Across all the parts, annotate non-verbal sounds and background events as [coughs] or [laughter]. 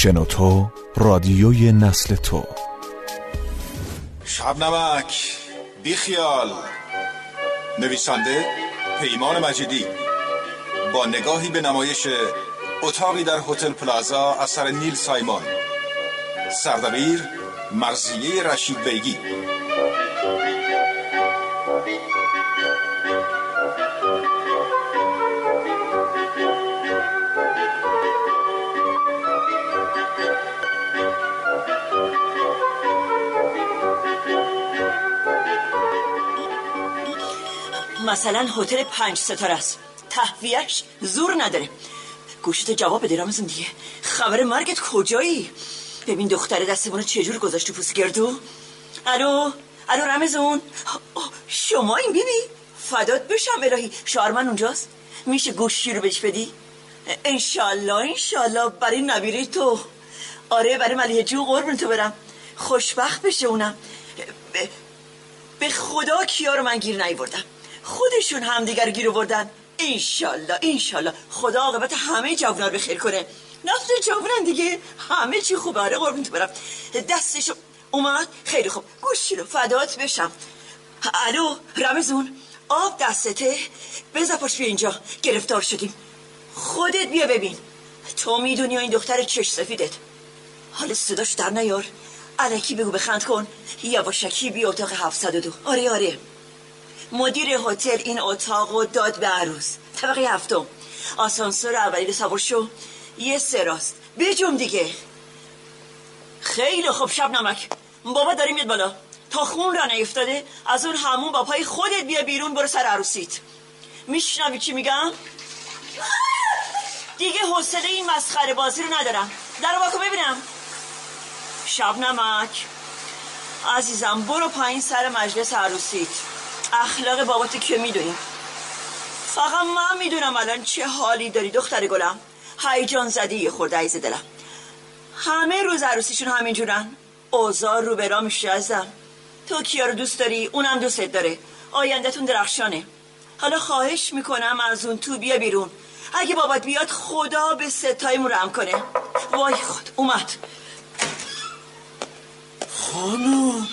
شنوتو رادیوی نسل تو. شب نمک. بیخیال نویسنده پیمان مجیدی. با نگاهی به نمایش اتاقی در هتل پلازا اثر نیل سایمون. سردبیر مرزیه رشید بیگی. مثلا هتل پنج ستاره است. تهویهش زور نداره. گوشت جواب بده رامزون دیگه. خبر مرگت کجایی؟ ببین دختر دستمونو چجور گذاشت تو پوست گردو؟ الو؟ الو رمزون شما این بیبی. فدات بشم الهی. شارمن اونجاست. میشه گوشی رو بهش بدی؟ انشالله انشالله. برای نبیره تو. آره برای ملیه جو قربون تو برم. خوشبخت بشه اونم. به خدا کیا رو من گیر نیوردم. خودشون همدیگر گیر آوردن. انشالله انشالله. خدا عاقبت همه جوونا رو بخیر کنه. نفت جوونن دیگه. همه چی خوبه. آره قربون تو برم. دستشو اومد. خیلی خوب. گوشی رو فدات بشم. الو رمزون. آب دستته. بزا پاش بیا اینجا. گرفتار شدیم. خودت بیا ببین. تو می‌دونی این دختر چش سفیدت. حال صداش در نیار. علکی بگو بخند کن. یواشکی بی اتاق 702 آره آره. مدیر هتل این اتاق و داد به عروس. طبقه هفتم. آسانسور اولی رو سوار شو. یه سراست بجم دیگه. خیلی خوب شب نمک. بابا داری میاد بالا. تا خون را نیفتاده از اون همون با پای خودت بیا بیرون برو سر عروسیت. میشنوی چی میگم؟ دیگه حوصله این مسخره بازی رو ندارم. در واکو ببینم. شب نمک. عزیزم برو پایین سر مجلس عروسیت. اخلاق باباتو که می‌دونی. فقط من می‌دونم الان چه حالی داری دختر گلم. هیجان زدی یه خورده عیز دلم. همه روز عروسیشون همینجورن. اوزار رو برا میشه ازم تو کیا رو دوست داری؟ اونم دوستت داره. آیندهتون درخشانه. حالا خواهش می‌کنم از اون تو بیا بیرون. اگه بابات بیاد خدا به ستایمون رم کنه. وای خود اومد. خانم.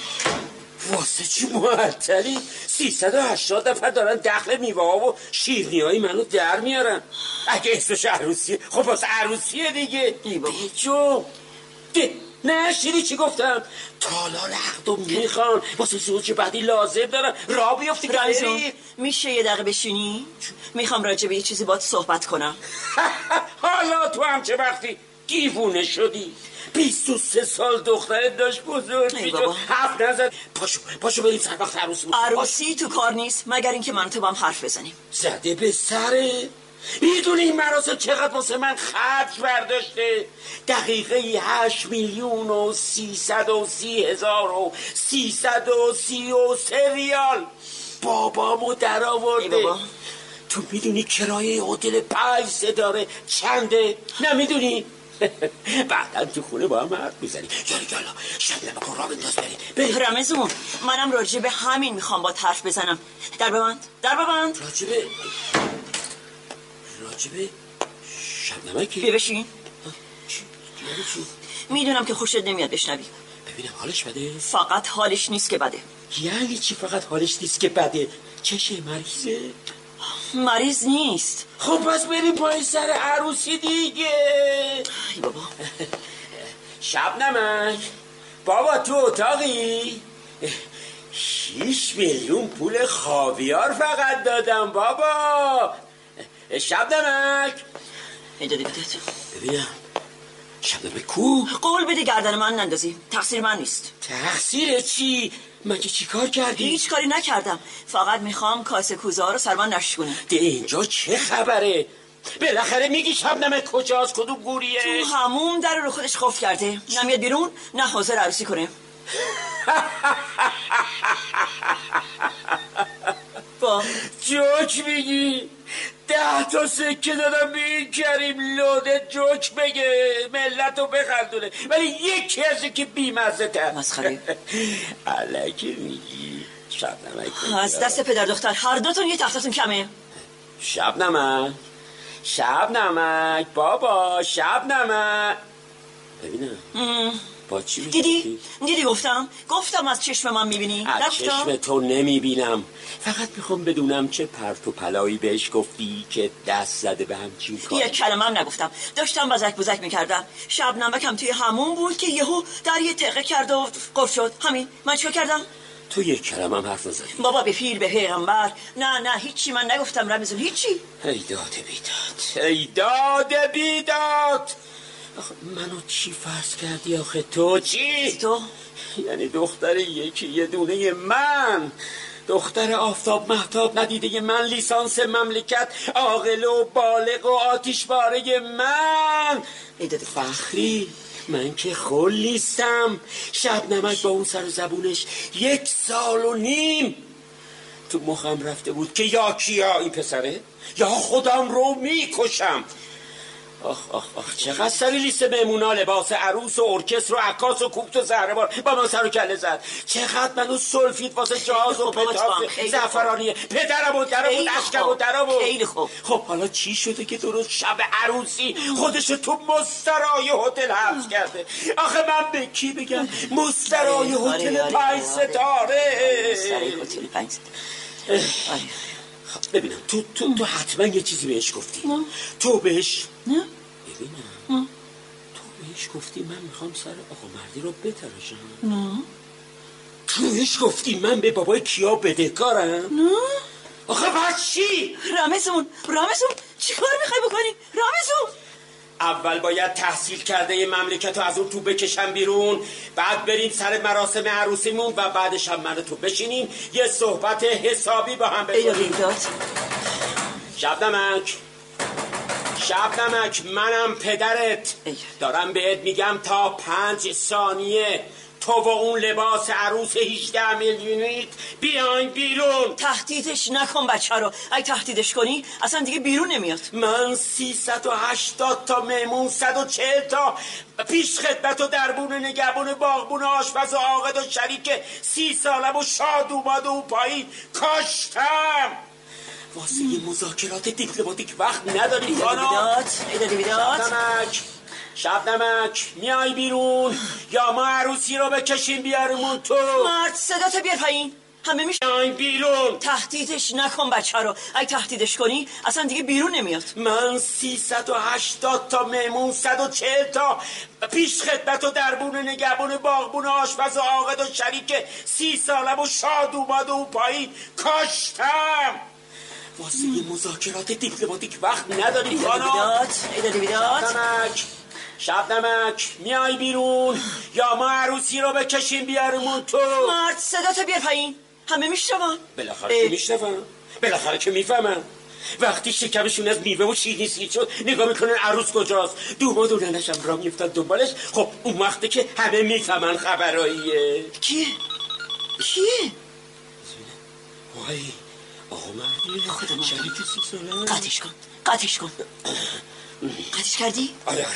واسه چی معطلی 380 نفر دارن دخل میوه ها و شیرنی های منو در میارن. اگه اسمش عروسیه خب واسه عروسیه دیگه. بیجو نه شیری چی گفتم؟ تالار عقدو می‌خوان. واسه زوج بعدی لازم دارم را بیفتی رمزون میشه یه دقیقه بشینی؟ می‌خوام راجع به یه چیزی باید صحبت کنم. [laughs] حالا تو هم چه وقتی دیوونه شدی؟ بیست و سه سال دخترت داشت بزرگ می‌شد. حرف نزد. پاشو پاشو بریم سر وقت عروسی عروسی تو کار نیست مگر اینکه من تو هم حرف بزنیم. زده به سره. می‌دونی این مراسم چقدر واسه من خرج برداشته؟ دقیقه هشت میلیون و سیصد و سی هزار و سیصد و سی و سه ریال. بابامو در آورده تو می‌دونی کرایه هتل پنج ستاره چنده؟ نمی‌دونی [laughs] بعدا تو خونه با هم حرف می‌زنی یالا یالا شب نمکن را بنداز بریم. رمزون منم راجع به همین می‌خوام با حرف بزنم. در ببند در ببند. راجع به راجع به شب نمکی بیا بشین می‌دونم که خوشت نمیاد بشنوی. ببینم حالش بده؟ فقط حالش نیست که بده. یعنی چی فقط حالش نیست که بده؟ چشه مریضه مریض نیست. خب پس بریم پای سر عروسی دیگه. ای بابا. شب نمک. بابا تو اتاقی؟ شیش میلیون پول خاویار فقط دادم بابا. شب نمک. اینجا دیگه ببینم شب نمک. کو؟ قول بده گردن من نندازی. تقصیر من نیست. تقصیر چی؟ مگه چی کار کردی؟ هیچ کاری نکردم. فقط می‌خوام کاسه کوزه ها رو سر من نشونه ده اینجا چه خبره؟ بالاخره میگی شب نمک کجاست؟ کدوم گوریه؟ تو هموم در رو خودش خوف کرده. نمیاد بیرون نه حاضر عروسی کنه. [laughs] با. جوک میگی؟ ده تا سکه دادم به این کریم لوده جوک بگه ملت رو بخندونه. ولی یکی از که بیمزه تر مسخره علکی میگی. شب نمک از دست پدر دختر هر دوتون یه تختتون کمه. شب نمک شب نمک بابا شب نمک ببینم با چی دیدی؟ دیدی گفتم؟ گفتم از چشم من می‌بینی. از چشم تو نمی‌بینم. فقط می‌خوام بدونم چه پرت و پلایی بهش گفتی که دست زده به همچین کار یک کلمه هم نگفتم. داشتم وزک بزک می‌کردم. شب نمکم توی همون بود که یهو در یه تقه کرد و قفل شد. همین من چیکار کردم؟ تو یک کلمه هم حرف نزدی. بابا به پیر به پیغمبر. نه نه هیچی. من نگفتم رمزون. هیچی. ای داد بیداد. ای داد بیداد. آخه منو چی فرض کردی آخه؟ تو چی؟ تو؟ یعنی دختر یکی یه دونه من. دختر آفتاب محتاب ندیده من لیسانس مملکت. عاقل و بالغ و آتیشباره من. ایداد فخری من که خل نیستم. شب نمک با اون سر و زبونش یک سال و نیم. تو مخم رفته بود که یا کیا این پسره؟ یا خودم رو می‌کشم. آخ آخ آخ چقدر سری لیست مهمونا لباس عروس و ارکستر و عکاس و کوپت و زهربار با من سر و کله زد چقدر منو سلفید واسه جهاز و خب پتاس خیلی زعفرانیه پدرم و درم و اشکم و. درم و خیلی خوب. خب حالا چی شده که درست شب عروسی خودش تو مسترای هتل حبس کرده آخه من به کی بگم مسترای آره، هتل آره، پنج آره. ستاره سر هتل پنج ستاره. ببینم تو تو تو حتما یه چیزی بهش گفتی. تو بهش نه. ببینم. تو بهش گفتی من می‌خوام سر آقا مردی رو بتراشم. نه. تو بهش گفتی من به بابای کیا بدهکارم نه. آخه پس چی؟ رمزون رمزون چیکار می‌خوای بکنی؟ رمزون اول باید تحصیل کرده مملکت رو از اون تو بکشم بیرون بعد بریم سر مراسم عروسیمون و بعدش هم من تو بشینیم یه صحبت حسابی با هم بکنیم. شب نمک. شب نمک. منم پدرت. دارم بهت میگم تا پنج ثانیه. تو و اون لباس عروس 18 میلیونیت بیاین بیرون. تهدیدش نکن بچه رو. اگه تهدیدش کنی اصلا دیگه بیرون نمیاد. من 380 تا مهمون 140 تا پیش خدمت و دربون نگهبون باغبون آشپز و عاقد و شریک سی سالم و شاد اومد و اون پایین. کاشتم. واسه مذاکرات دیپلماتیک وقت نداری خانم. ایداد ایداد ایداد شب نمک میای بیرون یا ما عروسی رو بکشیم بیارمون تو؟ مرد صدا تا بیار پایین. همه میای بیرون. تهدیدش نکن بچه رو. اگه تهدیدش کنی اصلا دیگه بیرون نمیاد. من 380 تا مهمون 140 تا پیش خدمت و دربون نگهبون باغبون آشپز و عاقد و شریک سی سالم و شاد اومد و اون پایین. کاشتم! واسه مذاکرات دیپلماتیک وقت نداری خانم. ایداد نمک. شب نمک میای بیرون. یا ما عروسی رو بکشیم بیارمون تو. مرد صدا تا بیار پایین. همه میشنون. بالاخره که میشنفم بالاخره که می‌فهمم وقتی شکمشون از میوه و شیرینی سیر شد نگاه می‌کنن عروس کجاست. دوما دوننشم را میفتن دنبالش. خب اون وقته که همه می‌فهمن خبراییه. کیه؟ کیه؟ وای آقا مردی. خودم شریک سی ساله؟ قطعش کن. قطعش کن. [coughs] قطعش کردی؟ آره آره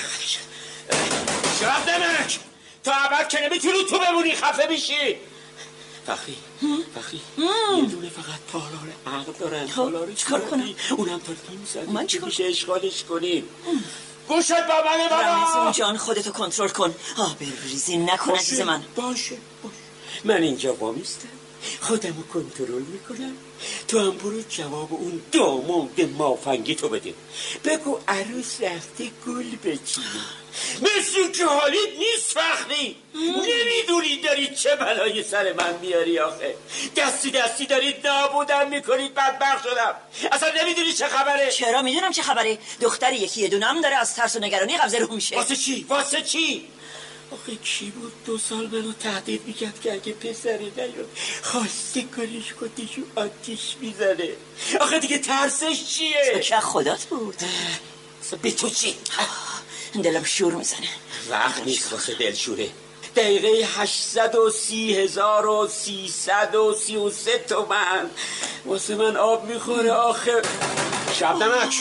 شب نمک! تا عبد که نمی‌تونی تو بمونی خفه میشی! فخری فخری یه دونه فقط تالار عقل دارن. تالار چیکار کنم؟ اونم تا نیم ساعت من چیکار میشه اشغالش کنیم گوشت با منه بابا! جان خودتو کنترل کن. آه بریزی نکن عزیز من. باشه باشه. من اینجا وامیستم. خودم رو کنترل می‌کنم. تو هم برو جواب اون داماد مافنگی تو بده. بگو عروس رفته گل بچینی مثل که حالیت نیست فخری نمی‌دونی داری چه بلایی سر من میاری آخه. دستی دستی دارید نابودم می‌کنید بدبخت شدم. اصلا نمی‌دونی چه خبره. چرا؟ می‌دونم چه خبره. دختر یکی دونم داره از ترس و نگرانی قبضه رو میشه. واسه چی؟ واسه چی؟ آخه کی بود دو سال منو تهدید می‌کرد که اگه پسری نیاد خواسته کنیش خودشو آتیش می‌زنه. آخه دیگه ترسش چیه؟ که خدات بود. به تو چی؟ دلم شور می‌زنه. وقت نیست واسه دلشوره. دقیقه هشتصد و سی هزار و سیصد و سی و سه تومن. واسه من آب می‌خوره آخه. شب نمک.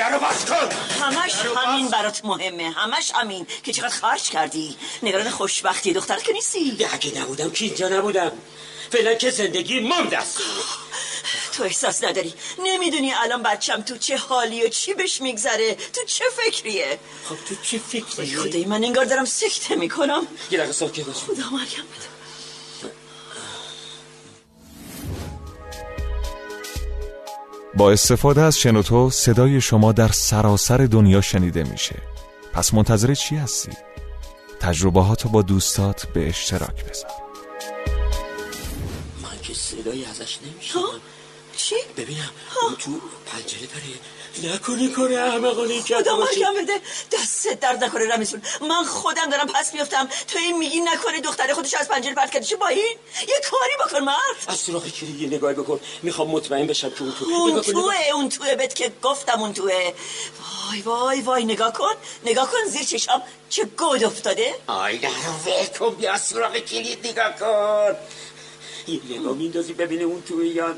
درو باز کن. همش همین برات مهمه. همش همین. که چقدر خرج کردی. نگران خوشبختی دخترت که نیستی. اگه نبودم که اینجا نبودم. فعلا که زندگی مام دست تو احساس نداری. نمی‌دونی الان بچم تو چه حالی و چی بهش میگذره. تو چه فکریه؟ خب تو چه فکری؟ خدای من انگار دارم سکته می‌کنم. یه دقیقه ساکت باش خدا مرگم بده. با استفاده از شنوتو صدای شما در سراسر دنیا شنیده میشه. پس منتظر چی هستی؟ تجربهاتو با دوستات به اشتراک بذار. من که صدایی ازش چی؟ ببینم اون تو پنجره داره. نکنه کار احمقانه کرده خدا مرگم بده. دستت درد نکنه رمیسون. من خودم دارم پس میفتم تو این میگی نکنه دختر خودش از پنجره پرت کرده چه با این؟ یه کاری بکن مرد. از سراغ کلی یه نگاهی بکن. می‌خوام مطمئن بشم که اون تو اون توه اون توه بهت که گفتم اون توه. وای وای وای نگاه کن. نگاه کن زیر چشام. چه گود افتاده. آی نه کن. بیا سراغ کلید نگاه کن. یه نگاه میندازی ببینه اون توی یا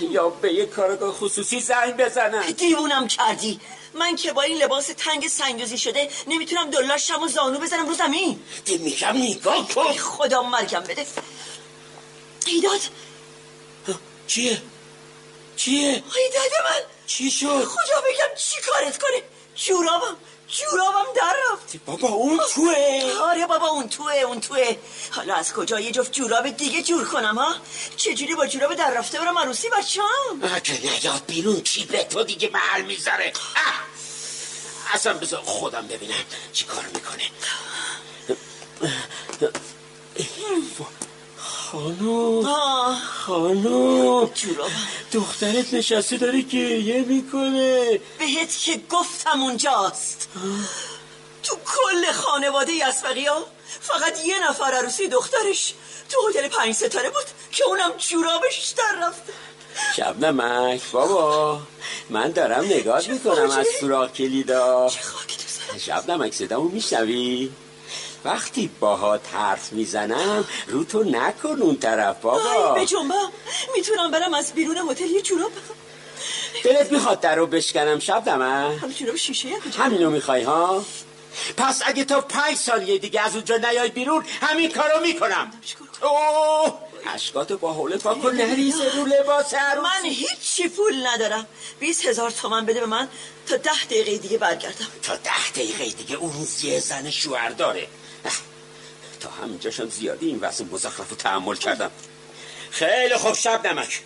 یا به یه کارگاه خصوصی زنگ بزنم دیوونم کردی. من که با این لباس تنگ سنگدوزی شده نمی‌تونم دلاشم و زانو بزنم رو زمین. ده میگم نگاه کن. خدا مرگم بده. ایداد. چیه؟ چیه؟ ایداد من. چی شد؟ کجا بگم چی کارت کنه؟ جورابم. جورابم در رفت. بابا اون توه. آره بابا اون توه اون توه. حالا از کجا یه جفت جوراب دیگه جور کنم ها؟ چجوری با جوراب در رفته برم عروسی بچم که نیاد بیرون کی به تو دیگه محل می‌ذاره! اصلا بذار خودم ببینم چی کار می‌کنه. خانوم آه. خانوم جورابم. دخترت نشسته داره گریه می‌کنه. بهت که گفتم اونجاست. تو کل خانواده یسبقی ها فقط یه نفر عروسی دخترش تو هتل پنج ستاره بود که اونم جورابش در رفته. شبنمک بابا من دارم نگاه می‌کنم از. سوراخ کلیدا. سرم. شبنمک صدامو میشنوی؟ وقتی باهات حرف می‌زنم رو تو نکن اون طرف بابا. آی به جنبم می‌تونم برم از بیرون هتل یه جوراب دلت می‌خواد در رو بشکنم شبنمک حالا جوراب شیشه همینو می‌خوای ها؟ پس اگه تا پنج ثانیه دیگه از اونجا نیای بیرون همین کارو می‌کنم؟ اوه! اشکاتو با حول پا کن نریزه رو لباس عروسی. من هیچی پول ندارم. بیس هزار تومن بده به من تا ده دقیقه دیگه برگردم. تا ده دقیقه دیگه اون یه زن شوهر داره. تا همینجاشم زیادی این وضع مزخرف رو تحمل کردم. خیلی خوب شب نمک.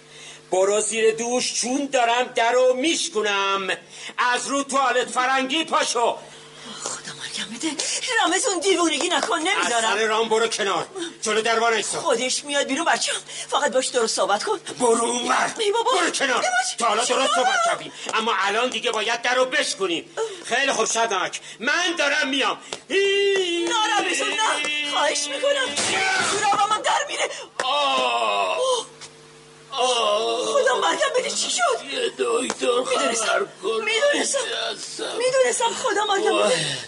برو زیر دوش چون دارم در رو میشکنم از رو توالت فرنگی پاشو. مرگم بده. رمزون دیوونگی نکن از سر نمی‌ذارم رام برو کنار. جلو دربان ایسا خودش میاد بیرون بچم فقط باش درست صحبت کن. برو اونور. برو کنار. تا حالا درست؟ صحبت کردیم اما الان دیگه باید در رو بشکنیم خیلی خوب نمک من دارم میام. نه رمزون نه. خواهش می‌کنم. جورابم هم در میره. خدا مرگم بده. چی شد؟ یه دکتر خبر کن. می‌دونستم. می‌دونستم خدا مرگم بده.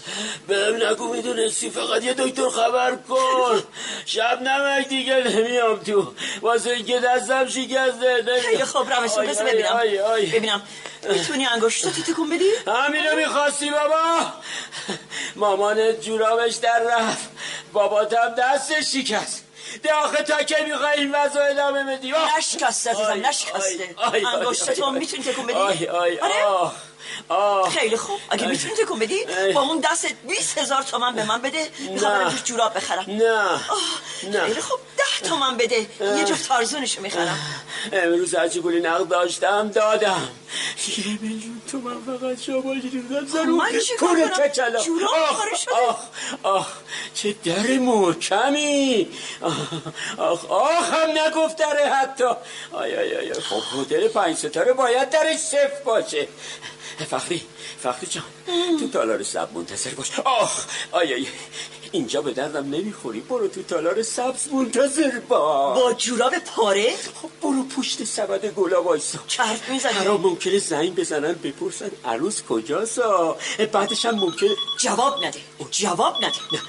بهم نگو می‌دونستی فقط یه دکتر خبر کن. شب نمک دیگه نمیام تو. واسه اینکه دستم شکسته. خیلی آی، بذار آی، ببینم. آی، آی. ببینم. می‌تونی انگشتاتو تکون بدی؟ همینو می‌خواستی بابا. مامانت جورابش در رفت. باباتم دستش شکست. ده آخه تا کی می‌خوای این وضع ادامه بدی. نشکسته عزیزم نشکسته. آی. می‌تونی تکون بدی؟ آی آی آره؟ آه. خیلی خوب. اگه. می‌تونی تکون بدی. با اون دستت 20 هزار تومن به من بده می‌خوام برم توش جوراب بخرم. نه. خیلی خوب. ده تومن بده. یه جفت تارزونشو می‌خرم. امروز هرچی پولی نقد داشتم دادم. یه میلیون تومن فقط شما گیردم زنون من چی کنم؟ کچلا جوراب آخ پاره شده. آخ آخ چه در محکمی آخ آخ هم نگفت داره حتی آی آی آی. خب هتل پنج ستاره باید درش صفر باشه. فخری فخری جان تو تالار سب منتظر باش. آخ آی آی اینجا به دردم نمی‌خوری. برو تو تالار سبز منتظر باش. با جوراب پاره؟ خب برو پشت سبد گلا وایسا. چرت می‌زنی. حرام ممکنه زنگ بزنن بپرسن عروس کجاست؟ بعدش هم ممکنه جواب نده. جواب نده. نه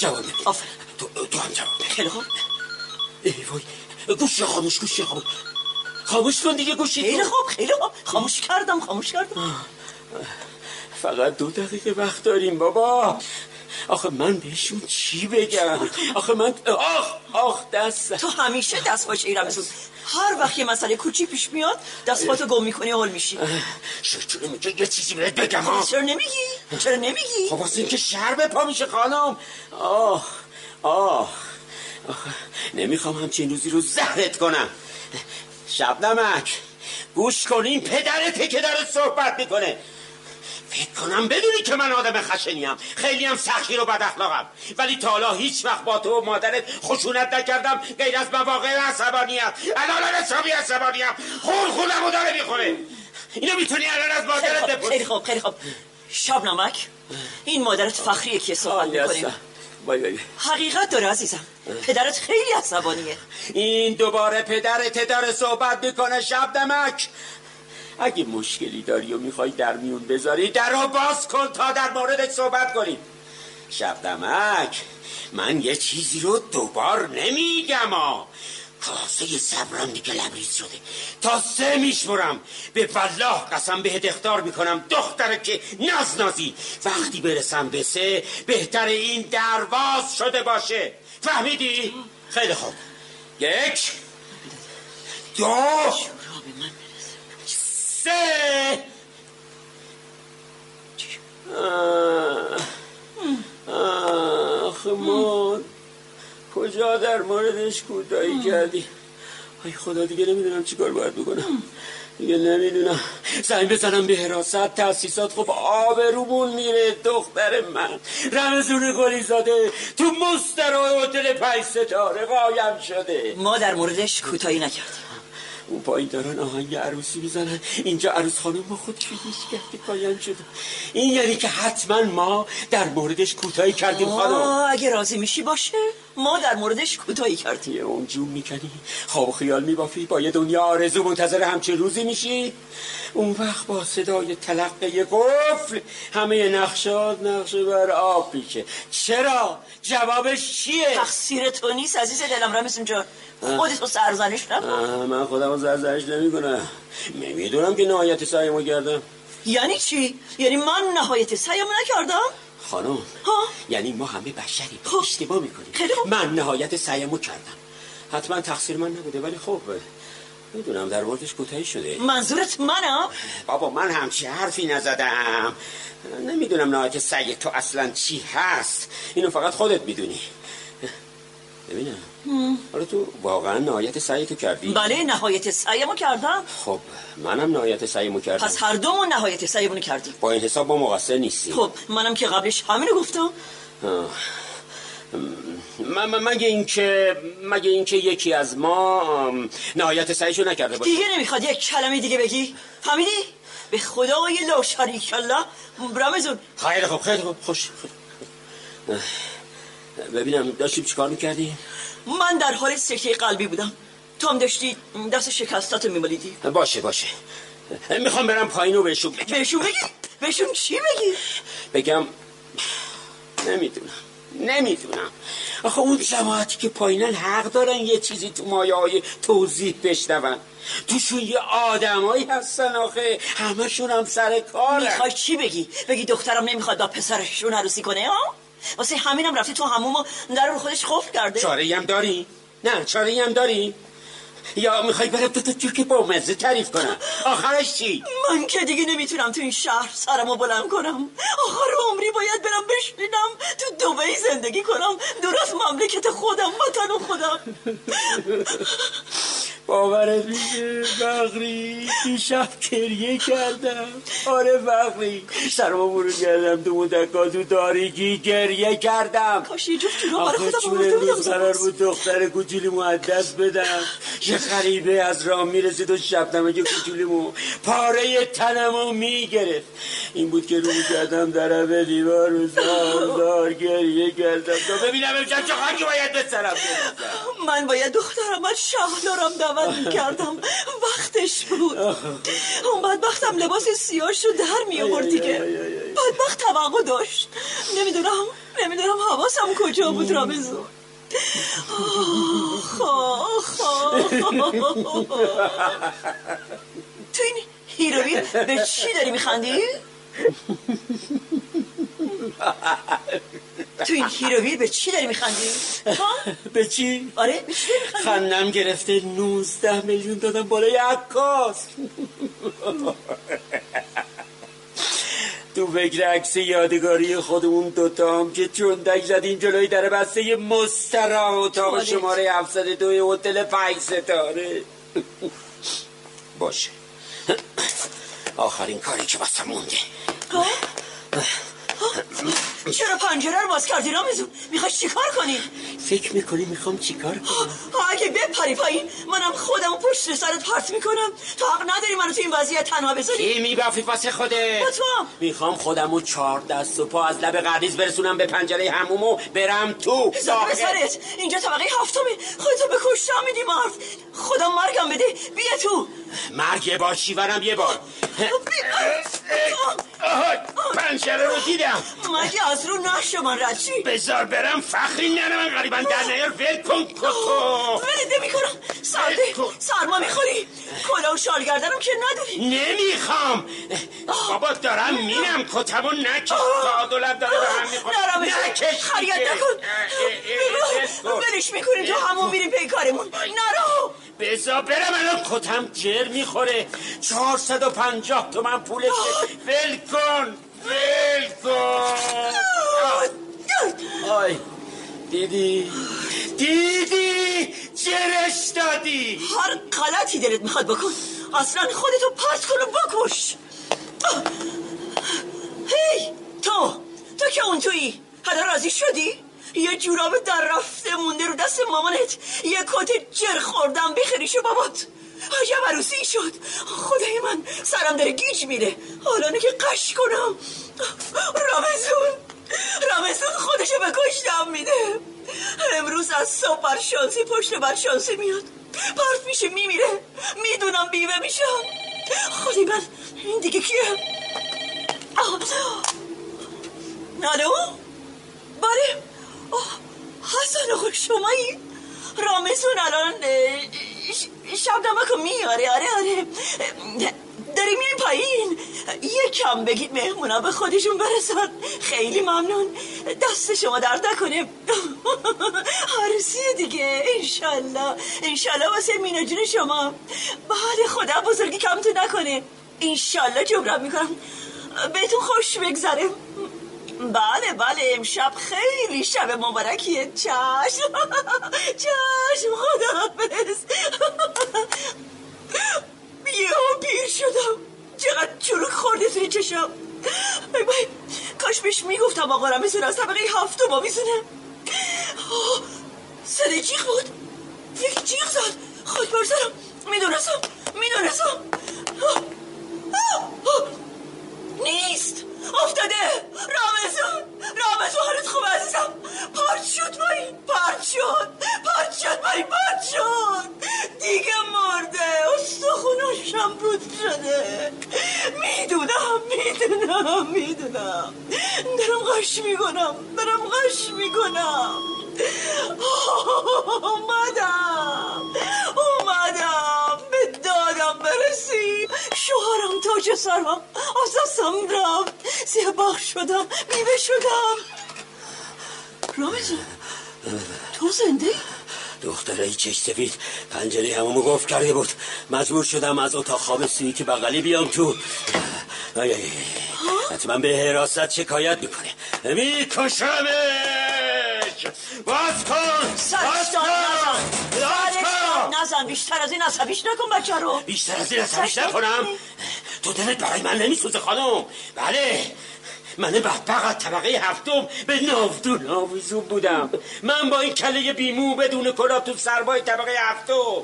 جواب نده. آفرین. تو, تو هم جواب نده. خیلی خوب. ای وای گوشی خاموش گوشی خاموش. خاموش کن دیگه گوشی خیلی خوب خیلی خوب. خاموش کردم خاموش کردم. فقط دو دقیقه وقت داریم بابا. آخه من بهشون چی بگم؟ آخه من آخ آخ دست تو همیشه دست باشه رمزون هر وقت یه مسئله کوچی پیش میاد دست خودتو گم می‌کنی حل میشی. چرا میگه یه چیزی بهت بگم ها چرا نمیگی؟ چرا نمیگی؟ خب واسه اینکه شهر به پا میشه خانم. آه آه. آخ، نمی‌خوام همچین روزی رو زهرت کنم. شب نمک گوش کن این پدرته که داره صحبت می‌کنه. فکر کنم بدونی که من آدم خشنیم. خیلی هم سخی رو بد اخلاقم. ولی تا حالا هیچ وقت با تو و مادرت خشونت نکردم. غیر از مواقع عصبانیت. الان حسابی عصبانیم. خون خونم رو داره می‌خوره. اینو می‌تونی الان از مادرت بپرسی. خیلی خوب خیلی خوب. شب نمک این مادرت فخریه که صحبت می‌کنیم. وای وای. حقیقت داره عزیزم. پدرت خیلی عصبانیه. این دوباره پدرت داره صحبت می‌کنه شب دمک. اگه مشکلی داری و می‌خوای در میون بذاری در رو باز کن تا در موردش صحبت کنیم. شب دمک. من یه چیزی رو دوبار نمیگم ها کاسه صبرم دیگه لبریز شده. تا سه میشمرم به والله قسم بهت اختار می‌کنم دختره که نازنازی. وقتی برسم به سه بهتر این درواز شده باشه. فهمیدی؟ خیلی خوب. یک دو سه. آخ کجا در موردش کوتاهی کردی؟ ای خدا دیگه نمی‌دونم چیکار باید بکنم. دیگه نمی‌دونم. زنگ بزنم به حراست تاسیسات خب آبرومون میره دختر من. رمزون گلی زاده تو مستر هتل پنج ستاره قایم شده. ما در موردش کوتاهی نکردیم. اون پایین دارن آهنگ عروسی می‌زنن. اینجا عروس خانم با خود هیچ کرده قایم شده. این یعنی که حتما ما در موردش کوتاهی کردیم خانم. اگه راضی میشی باشه. ما در موردش کوتاهی کردیم. یه اون جون می‌کنی. خواب خیال میبافی. با یه دنیا آرزو منتظر همچه روزی میشی. اون وقت با صدای تلقه قفل همه نقشات نقشه بر آب پیشه چرا؟ جوابش چیه؟ تقصیر تو نیست عزیز دلم. رمزون جان. خودتو سرزنش نکن من خودم رو زرزرش نمی کنم می‌دونم که نهایت سعیمو کردم یعنی چی؟ یعنی من نهایت سعیم نکردم؟ خانم. ها؟ یعنی ما همه بشریم. خب. اشتباه می‌کنیم. خیلی خوب. من نهایت سعیمو کردم. حتما تقصیر من نبوده ولی خب می‌دونم در موردش کوتاهی شده. منظورت منم؟ بابا من همچی حرفی نزدم. نمی‌دونم نهایت سعی تو اصلا چی هست. اینو فقط خودت می‌دونی. ببینم. حالا تو واقعا نهایت سعی تو کردی؟ بله نهایت سعیمو کردم. خب منم نهایت سعیمو کردم. پس هر دومون نهایت سعیمونو کردیم. با این حساب ما مقصر نیستیم. خب منم که قبلش همینو گفتم. آه. م- م- مگه اینکه مگه اینکه یکی از ما نهایت سعیشو نکرده باشه؟ دیگه نمی‌خواد یک کلمه دیگه بگی. فهمیدی؟ به خدای لا شریک الله رمزون خیلی خوب خیلی خوب. خوش خوش. ببینم داشتیم چیکار می‌کردی؟ من در حال سکته قلبی بودم. تو هم داشتی دست شکستاتو میمالیدی باشه باشه. می‌خوام برم پایین و بهشون بگم. بهشون بگی؟ بهشون چی بگی؟ بگم نمی‌دونم. نمی‌دونم. آخه اون جماعتی که پایینن حق دارن یه چیزی تو مایه های توضیح بشنون. توشون یه آدمایی هستن آخه. همشون هم سر کارن. می‌خوای چی بگی؟ بگی دخترم نمی‌خواد با پسرشون عروسی کنه ها؟ واسه همینم رفتی تو هموم و در رو خودش قفل کرده چاره هم داری؟ نه چاره هم داری؟ یا می‌خوای برم تو تو که با مزه تعریف کنم؟ آخرش چی؟ من که دیگه نمی‌تونم تو این شهر سرمو بلند کنم. آخر عمری باید برم بشینم تو دبی زندگی کنم. از مملکت خودم وطن خودم. باورت میشه بغری دیشب گریه کردم. آره بغری سرما برو کردم تو مدکا تو تاریکی گریه کردم. کاش یه جفت جورا برای خودم آورده بودم قرار. بود دختر کوچولی مقدس بدم. یه غریبه از راه می‌رسید و شب که کوچولیمو پاره تنمو می‌گرفت. این بود که رو کردم در دیوار و زار گریه کردم. تا ببینم امشب چه خاکی باید به سرم. من باید دخترم از شهردارم دعوت می‌کردم. وقتش بود. اون بدبختم لباس سیاهشو در می آورد دیگه. بدبخت توقع داشت. نمی‌دونم نمی‌دونم حواسم کجا بود رامزو آخ، آخ، آخ. تو این هیروویر به چی داری میخندی؟ تو این هیروویر به چی داری میخندی؟ به چی؟ آره به چی؟ خندم گرفته 19 میلیون دادم بالای عکاس تو فکر عکس یادگاری خودمون دوتا هم که چندک زدیم جلوی در بسته مستراح اتاق توالت. شماره 702 هتل پنج ستاره باشه آخرین کاری که واسه مونده ها؟ چرا پنجره رو باز کردی رامزون می‌خوای چیکار کنی؟ فکر می‌کنی می‌خوام چیکار کنم؟ اگه بپری پایین منم خودم پشت سرت پرت می‌کنم. تو حق نداری منو تو این وضعیت تنها بذاری. کی میبافی واسه خودت؟ با تو. می‌خوام خودم و چهار دست و پا از لب قرنیز برسونم به پنجره هموم و برم تو داخل. سرت اینجا طبقه هفتمه. خودتو به کشتم میدی مرد خدا مرگم بده بیا تو. مرگ یه بار شیورم یه بار. پنجره رو دیدم. مگه از رو نشو من رد چی بذار برم فخری نره من غریبا. در نیار ول کن کتو. ولده می‌کنم. سرده کن. سرما می‌خوری. کلا و شال گردنم که نداری. نمی‌خوام. بابا دارم میرم. کتمو نکش. دولت داره به هم می‌خوره. نرم نکش خریت. نکن. ولش می‌کنیم تو همون میریم پی کارمون. نرو. بذار برم الان کتم جر می‌خوره. چهارصد و پنجاه تومن پولشه ول کن. ول کن آی دیدی؟ دیدی؟ جرش دادی؟ هر غلطی دلت می‌خواد بکن. اصلا خودتو پرت کن و بکش. هی تو. تو که اون تویی. حالا راضی شدی؟ یه جوراب در رفته مونده رو دست مامانت. یه کت جر خوردم بخریش بابات. عجب عروسی شد. خدای من سرم داره گیج میره. حالا که قش کنم. رمزون رمزون خودشو به کشتم میده. امروز از صبح بر شانسی پشت بر شانسی میاد. پرت میشه میمیره. می‌دونم بیوه میشم. خدای من این دیگه کیه. الو بله. آه، حسن آقا شمایی رامزون الان شب نمکو میاره آره آره. داری میای پایین. یه کم بگید مهمونا به خودشون برسن. خیلی ممنون. دست شما درد نکنه. [laughs] عروسی دیگه. انشالله. انشالله واسه مینا جون شما. بله خدا بزرگی کمتون نکنه. انشالله جبران می‌کنم. بهتون خوش بگذره. بله بله امشب خیلی شب مبارکیه. چشم چشم خدا حافظ یهو پیر شدم. چقدر چروک خورده توی چشم. ای بای کاش بهش می‌گفتم آقا رمزون از طبقه هفتم آویزونه. آه، صدای جیغ بود. یک جیغ زد. خود برزنم می‌دونستم می‌دونستم. نیست. افتاده. رامزون رامزون حالت خوب عزیزم. پارت شد پایین پارت شد. پارت شد پایین پارت شد. دیگه مرده. استخوناشم بود شده. می‌دونم می‌دونم می‌دونم. دارم قش می‌کنم دارم قش می‌کنم. اومدم اومدم. تاج سرم. رفت. زیر باغ شدم. میوه شدم. رامزون تو زنده دختره چش سفید. پنجره همومو گفت کرده بود. مجبور شدم از اتاق خواب سویی که بغلی بیام تو. آی آی. حتما به حراست شکایت می‌کنه. میکشمش. باز کن. باز کن. نزن بیشتر از این عصبیش نکن بچه رو. بیشتر از این عصبیش نکنم. تو دلت برای من نمیسوزه خانم. بله. من بدبخت از طبقه هفتم به ناودون آویزون بودم. من با این کله بیمو بدون کلاه تو سربای طبقه هفتم.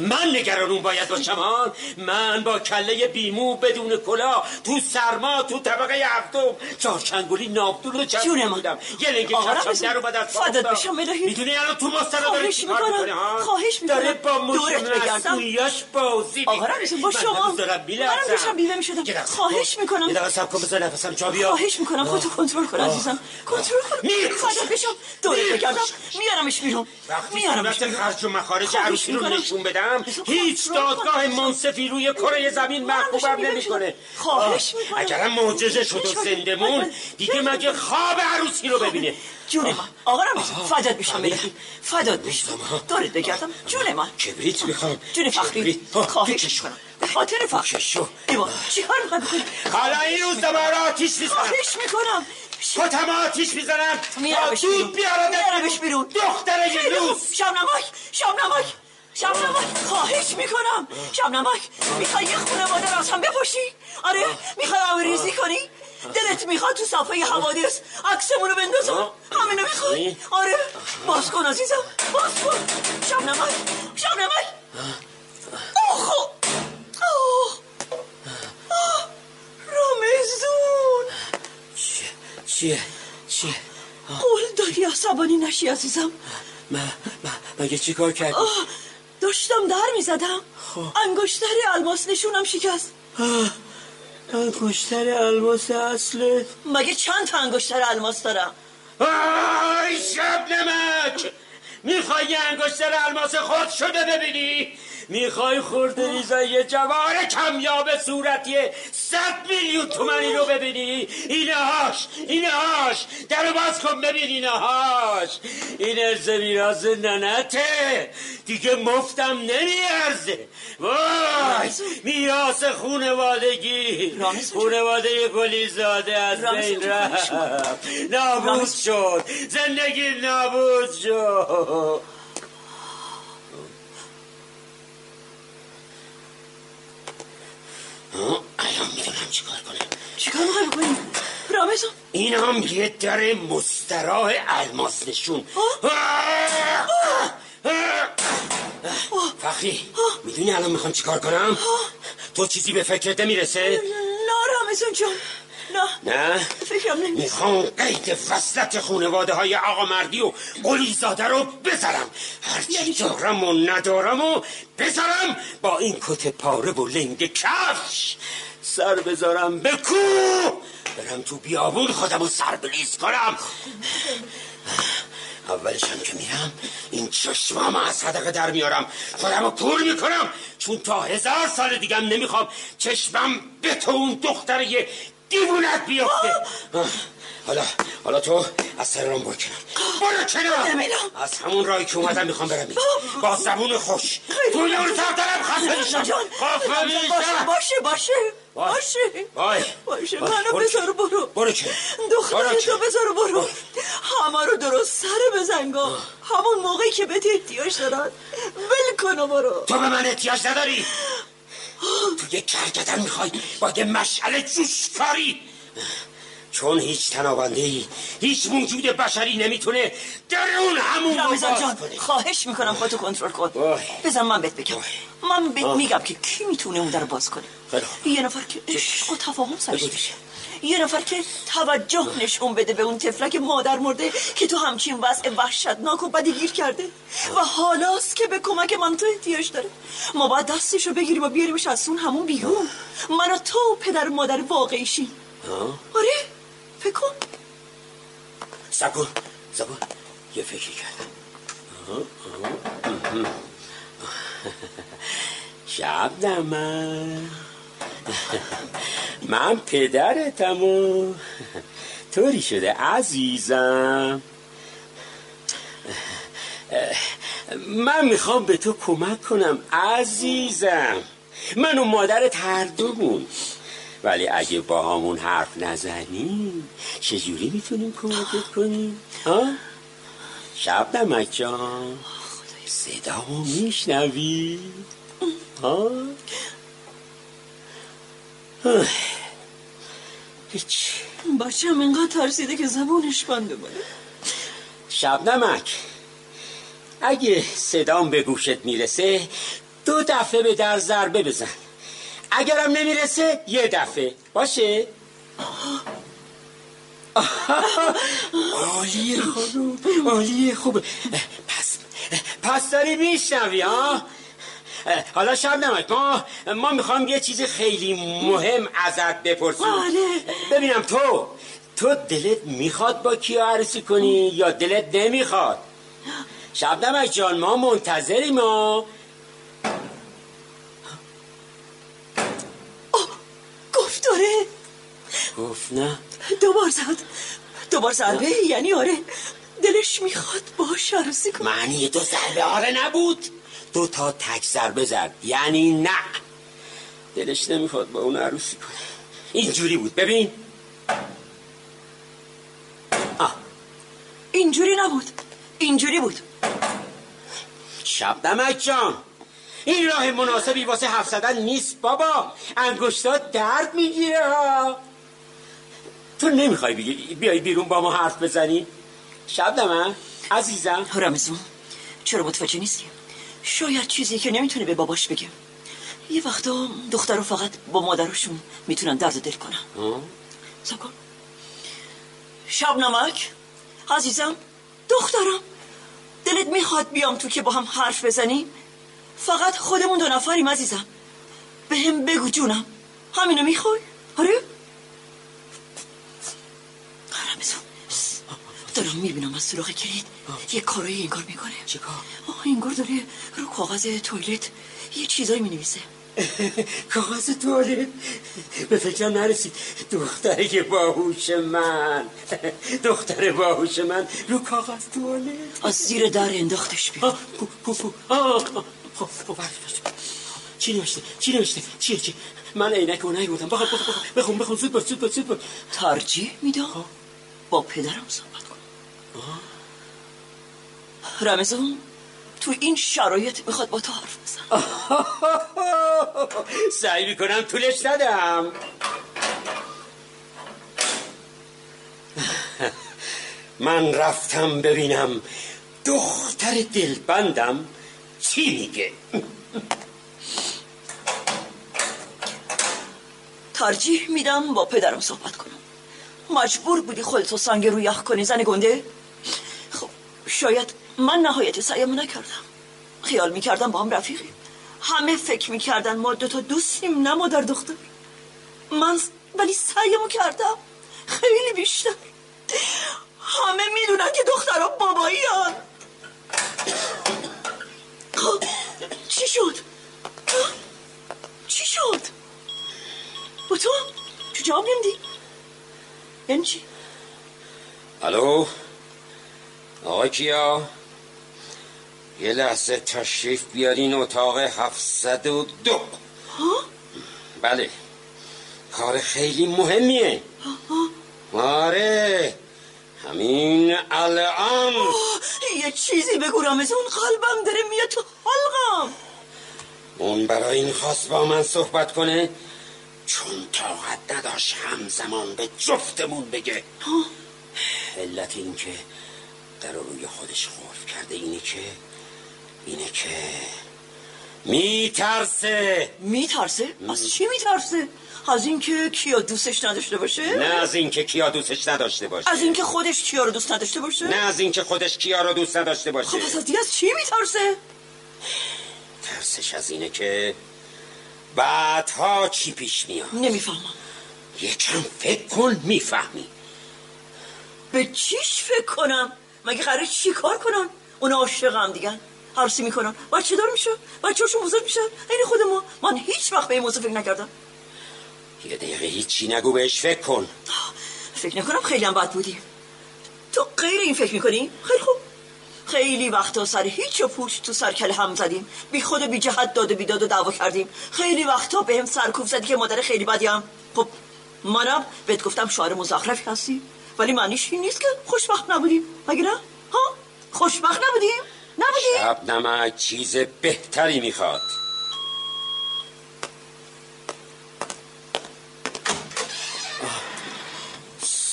من نگران اون باید باشم ها من با کله بیمو بدون کلاه تو سرما تو طبقه هفتم چهارچنگولی ناودون رو من. بودم یه لنگه کفشم در اومد از پا فدات. بشم الهی. می‌دونی الان تو مستند داره چیکار. می‌کنه ها خواهش می‌کنم. داره با. مسئولیاش بازی آقا با من شما. داشتم بیوه می‌شدم خواهش. می‌کنم یه دقیقه سب کن بذار نفسم جا بیاد خواهش می‌کنم خودتو کنترل کن عزیزم کنترل کن. فدات بشم می‌کشم. بگردم میارمش بیرون میارمش خرج و مخارج عروسی رو. نشون بدم هیچ دادگاه منصفی روی کره زمین محبوبم نمی‌کنه. خواهش می‌کنم. اگرم معجزه شد و زندمون دیگه مگه خواب عروسی رو ببینه؟ جون من آقا رمیز فداد میشم بلکی فداد میشم. دارت بگردم. جون من کبریت می‌خوام. جون فخری. خواهش کنم خاطر فخر شو. ایوان چی کار می‌خوای بکنی؟ حالا این روز دوباره آتیش می‌زنم. خواهش می‌کنم. کتم آتیش می‌زنم. میارمش دود بیرون. میارمش بیرون. دختر یلوس شب نمک شب نمک شب نمک خواهش می‌کنم. شب نمک می‌خوای یه خانواده راست هم بپشی آره می‌خوای آوریزی کنی؟ دلت می‌خواد تو صفحه حوادث عکسمونو بندازم؟ همینو می‌خوای؟ آره باز کن عزیزم باز کن. شب نمک شب نمک اوه. رمزون! چیه؟ چیه؟ چیه؟ قول داری عصبانی نشی عزیزم؟ من مگه چی کار کردی داشتم در می‌زدم. انگشتر الماس نشونم شکست. انگشتر الماس اصله مگه چند تا انگشتر الماس دارم؟ آی شب نمک می‌خوای یه انگشتر الماس خود شده ببینی؟ می‌خوای خورده ریزای جوار کمیاب صورتی صد میلیون تومنی رو ببینی؟ اینهاش اینهاش درو باز کن ببین اینهاش این ارز میراز ننته. دیگه مفتم نمیارزه. وای میراس خونوادگی. خونواده گلیزاده از بین رفت. نابود. شد. زندگی نابود شد. الان می‌دونم چیکار کنم؟ چیکار می‌خوای بکنی؟ رامزون این هم یه در مستراح الماس نشون. فخری می‌دونی الان می‌خوام چیکار کنم؟ تو چیزی به فکرت نمی‌رسه؟ نه رامزون جان. نه. نه؟ می‌خوام قید وصلت خونواده های آقا مردی و قلیزاده رو بذارم. هرچی یعنی؟ دارم و ندارم و بذارم با این کت پاره و لنگ کفش. سر بذارم به کو. برم تو بیابون خودم رو سر بلیز کنم. اولش هم که میرم این چشمام از صدقه در میارم. خودم رو کور می‌کنم. چون تا هزار سال دیگم نمی‌خوام چشمم به تو اون دختر یه دیوونت بیفته. حالا حالا تو از سر رام برو کنار. برو کنار. از همون راهی که اومدم می‌خوام برم بیرون. با زبون خوش. توی اون تا دارم خفه میشم. باشه باشه باشه. وای. باشه. باشه. وای. منو برو بذار. برو. برو کنار. برو دخترتو کنار. بذار برو. همه رو درست سر بزنگا همون موقعی که بهت احتیاج دارن ول کن برو. تو به من احتیاج نداری. تو یه کرگدن می‌خوای با یه مشعل جوشکاری چون هیچ تنابنده ای هیچ موجود بشری نمی‌تونه درون همون رو رمضان باز جان کنه خواهش می‌کنم خودتو کنترل کن. بزن من بهت بگم. من بهت. میگم که کی می‌تونه اون در باز کنه خیلی. یه نفر که عشق و تفاهم سرش یه نفر که توجه نشون بده به اون تفلک مادر مرده که تو همچین وضع وحشتناک و بدی گیر کرده. و حالاست که به کمک من تو احتیاج داره. ما باید دستش رو بگیریم و بیاریمش از اون همون بیرون. من و تو پدر و مادر واقعیشیم. آره فکر کن. سب کن. یه فکری کردم. [laughs] شب من. من پدرتم و طوری شده عزیزم. من می‌خوام به تو کمک کنم عزیزم. من و مادرت هر دومون ولی اگه با همون حرف نزنیم چجوری می‌تونیم کمکت کنیم؟ ها؟ شب نمک جان. صدامو میشنوی؟ ها؟ هیچ. بچه هم اینقدر ترسیده که زبونش بنده بله شب نمک اگه صدام به گوشت می‌رسه دو دفعه به در ضربه بزن. اگرم نمی‌رسه یه دفعه. باشه؟ [laughs] عالیه خانم عالیه. خوبه پس پس داری میشنوی ها؟ [laughs] حالا شب نمید ما ما می‌خوام یه چیز خیلی مهم ازت بپرسیم. بله. ببینم تو تو دلت می‌خواد با کیا عروسی کنی یا دلت نمی‌خواد؟ شب نمک جان. ما منتظریم. ما گفت داره. گفت نه. دوبار زد. دوبار ضربه یعنی آره دلش می‌خواد باش عروسی کنه. معنی تو ضربه آره نبود. دو تا تک ضربه زد یعنی نه. دلش نمی‌خواد با اون عروسی کنه. اینجوری بود. ببین. آه. اینجوری نبود. اینجوری بود. شب نمک جان. این راه مناسبی واسه حرف زدن نیست بابا. انگشتات درد می‌گیره تو نمی‌خوای بگی بیای بیرون با ما حرف بزنی؟ شب نمک عزیزم. رمزون چرا متوجه نیستی؟ شاید چیزی که نمی‌تونه به باباش بگه یه وقتا دختر رو فقط با مادرشون می‌تونن درد دل کنن. آه؟ سب کن شب نمک عزیزم دخترم. دلت می‌خواد بیام تو که با هم حرف بزنیم فقط خودمون دو نفریم عزیزم. به هم بگو جونم. همینو می‌خوای؟ آره؟ رمزون دارم می‌بینم از سراغ کلید. یه کارایی انگار می‌کنه. چه کار؟ آه انگار داره رو کاغذ تویلت یه چیزایی می‌نویسه. [laughs] کاغذ توالت به فکرم نرسید. دختر باهوش من. [laughs] دختر باهوش من رو کاغذ توالت از زیر در انداختش بیرون. خب خب. چی نوشته؟ چی نوشته؟ چیه چی؟ من عینک رو نیوردم بخون بخون بخون. زود باش زود باش زود باش. ترجیح میدم؟ با پدرم صحبت رمزون تو این شرایط می‌خواد با تو حرف بزن. [laughs] سعی می‌کنم طولش ندم. [laughs] من رفتم ببینم دختر دلبندم چی میگه. [laughs] ترجیح میدم با پدرم صحبت کنم. مجبور بودی خودتو سنگ رو یخ کنی زن گنده؟ شاید من نهایت سعیم نکردم خیال می‌کردم با هم رفیقی همه فکر می‌کردن ما دوتا دوستیم نه مادر دختر من ولی سعیمو کردم خیلی بیشتر همه می‌دونن که دخترها بابایی هن. خب چی شد؟ چی شد؟ با تو؟ چه جواب نمیدی؟ یعنی چی؟ الو آقای کیا یه لحظه تشریف بیارین اتاق 702 ها؟ بله. کار خیلی مهمیه. آره. همین الان. یه چیزی بگو رمزون قلبم داره میاد تو حلقم. اون برای این خواست با من صحبت کنه چون طاقت نداشت همزمان به جفتمون بگه؟ علت این که در رو روی خودش خوف کرده اینه که اینه که میترسه میترسه؟ از چی میترسه؟ از اینکه کیا دوستش نداشته باشه؟ نه از اینکه کیا دوستش نداشته باشه از اینکه خودش کیا رو دوست نداشته باشه؟ نه از اینکه خودش کیا رو دوست نداشته باشه خب پس از دیگه از چی میترسه؟ ترسش از اینه که بعدها چی پیش میاد نمی‌فهمم یکم فکر کن می‌فهمی به چیش فکر کنم؟ مگه قراره چی کار کنن؟ اونا عاشق هم دیگن عروسی می‌کنن. بچه دار میشن بچه هاشون بزرگ میشن این خود ما من هیچ وقت به این موضوع فکر نکردم. یه دقیقه هیچی نگو بهش فکر کن. فکر نکنم خیلی هم بد بودی. تو غیر این فکر می‌کنی؟ خیلی خوب. خیلی وقتا سر هیچ و پوچ تو سرکل هم زدیم. بی خود و بی جهت داد و بیداد و دعوا کردیم. خیلی وقتا به هم سرکوب زدی که مادر خیلی بدی هم. خب منم بهت گفتم شاعر مزخرفی هستی. ولی معنیش این نیست که خوشبخت نبودیم مگه نه؟ ها؟ خوشبخت نبودیم؟ نبودیم؟ شب نمک چیز بهتری می‌خواد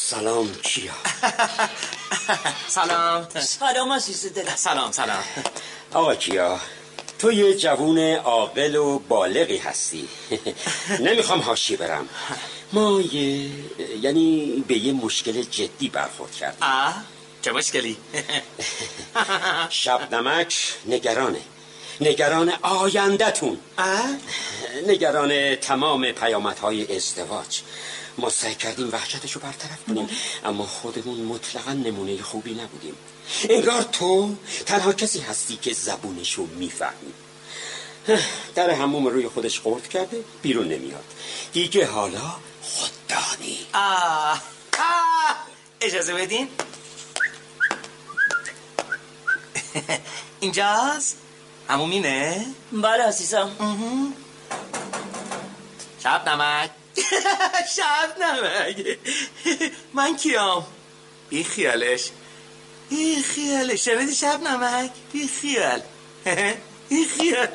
سلام کیا [laughs] سلام سلام عزیز دلم سلام سلام آقا کیا تو یه جوون عاقل و بالغی هستی [laughs] نمی‌خوام هاشی برم ما یه یعنی به یه مشکل جدی برخورد کردیم. آه چه مشکلی؟ [laughs] شب نمک نگرانه. نگران آیندهتون. نگران تمام پیامدهای ازدواج. ما سعی کردیم وحشتش رو برطرف کنیم اما خودمون مطلقا نمونه خوبی نبودیم. انگار تو تنها کسی هستی که زبونش رو می‌فهمی در هموم روی خودش قرد کرده بیرون نمیاد. دیگه حالا خدانی آه. آه. اجازه بدین. [laughs] اینجاست؟ همون مینه بله عزیزم. شب نمک. [laughs] شب نمک. من کیام؟ بی خیالش. بی خیالش شنیدی شب نمک؟ بی خیال. [laughs] بی خیال.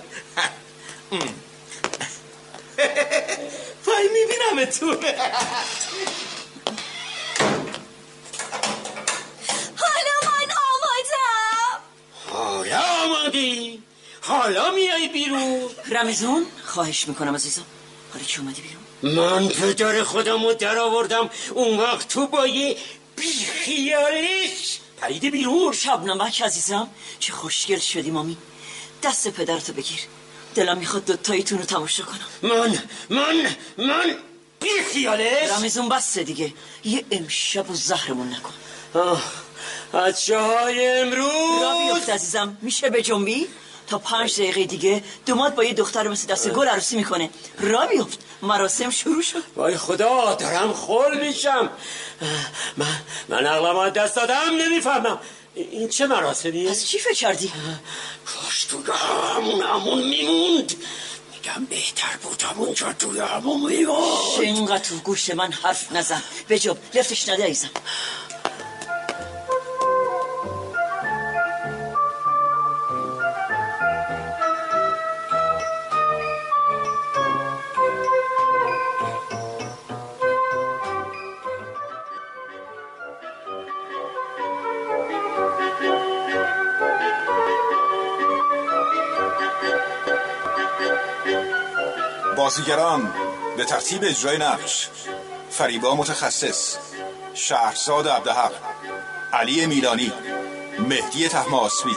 [laughs] پای می‌بینم تو. حالا من آمادم. حالا آمادی. حالا میای بیرون. رمزون خواهش می‌کنم عزیزم. حالا که اومدی بیرون؟ من پدر خودمو در آوردم. اون وقت تو با یه بیخیالش پریده بیرون. شب نمک عزیزم چه خوشگل شدی مامی. دست پدرتو بگیر. دلم می‌خواد دوتاییتون رو تماشا کنم. من من من بیخیالش رمزون بسته دیگه. یه امشب و زهرمون نکن. آه، از های را امروز بیفت عزیزم میشه به جنبی؟ تا پنج دقیقه دیگه دومات با یه دختر مثل دست گل عروسی می‌کنه. را بیفت مراسم شروع شد. وای خدا دارم خول میشم. من من عقلم دست دادم نمی‌فهمم. این چه مراسمیه؟ از چی فکر کردی؟ کاش تو همون همون میموند میگم بهتر بود همونجا توی همون میموند اینقدر تو گوش من حرف نزن به جب لفتش نده عزیزم بازیگران به ترتیب اجرای نقش فریبا متخصص شهرزاد عبدحق علی میلانی مهدی تحماسبی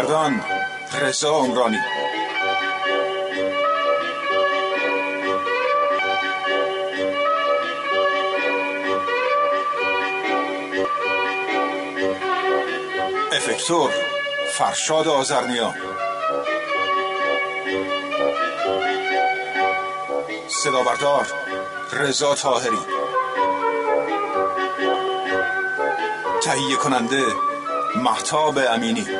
کارگردان رضا عمرانی. افکتور فرشاد آزرنیان صدا بردار رضا تاهری تهیه کننده محتاب امینی.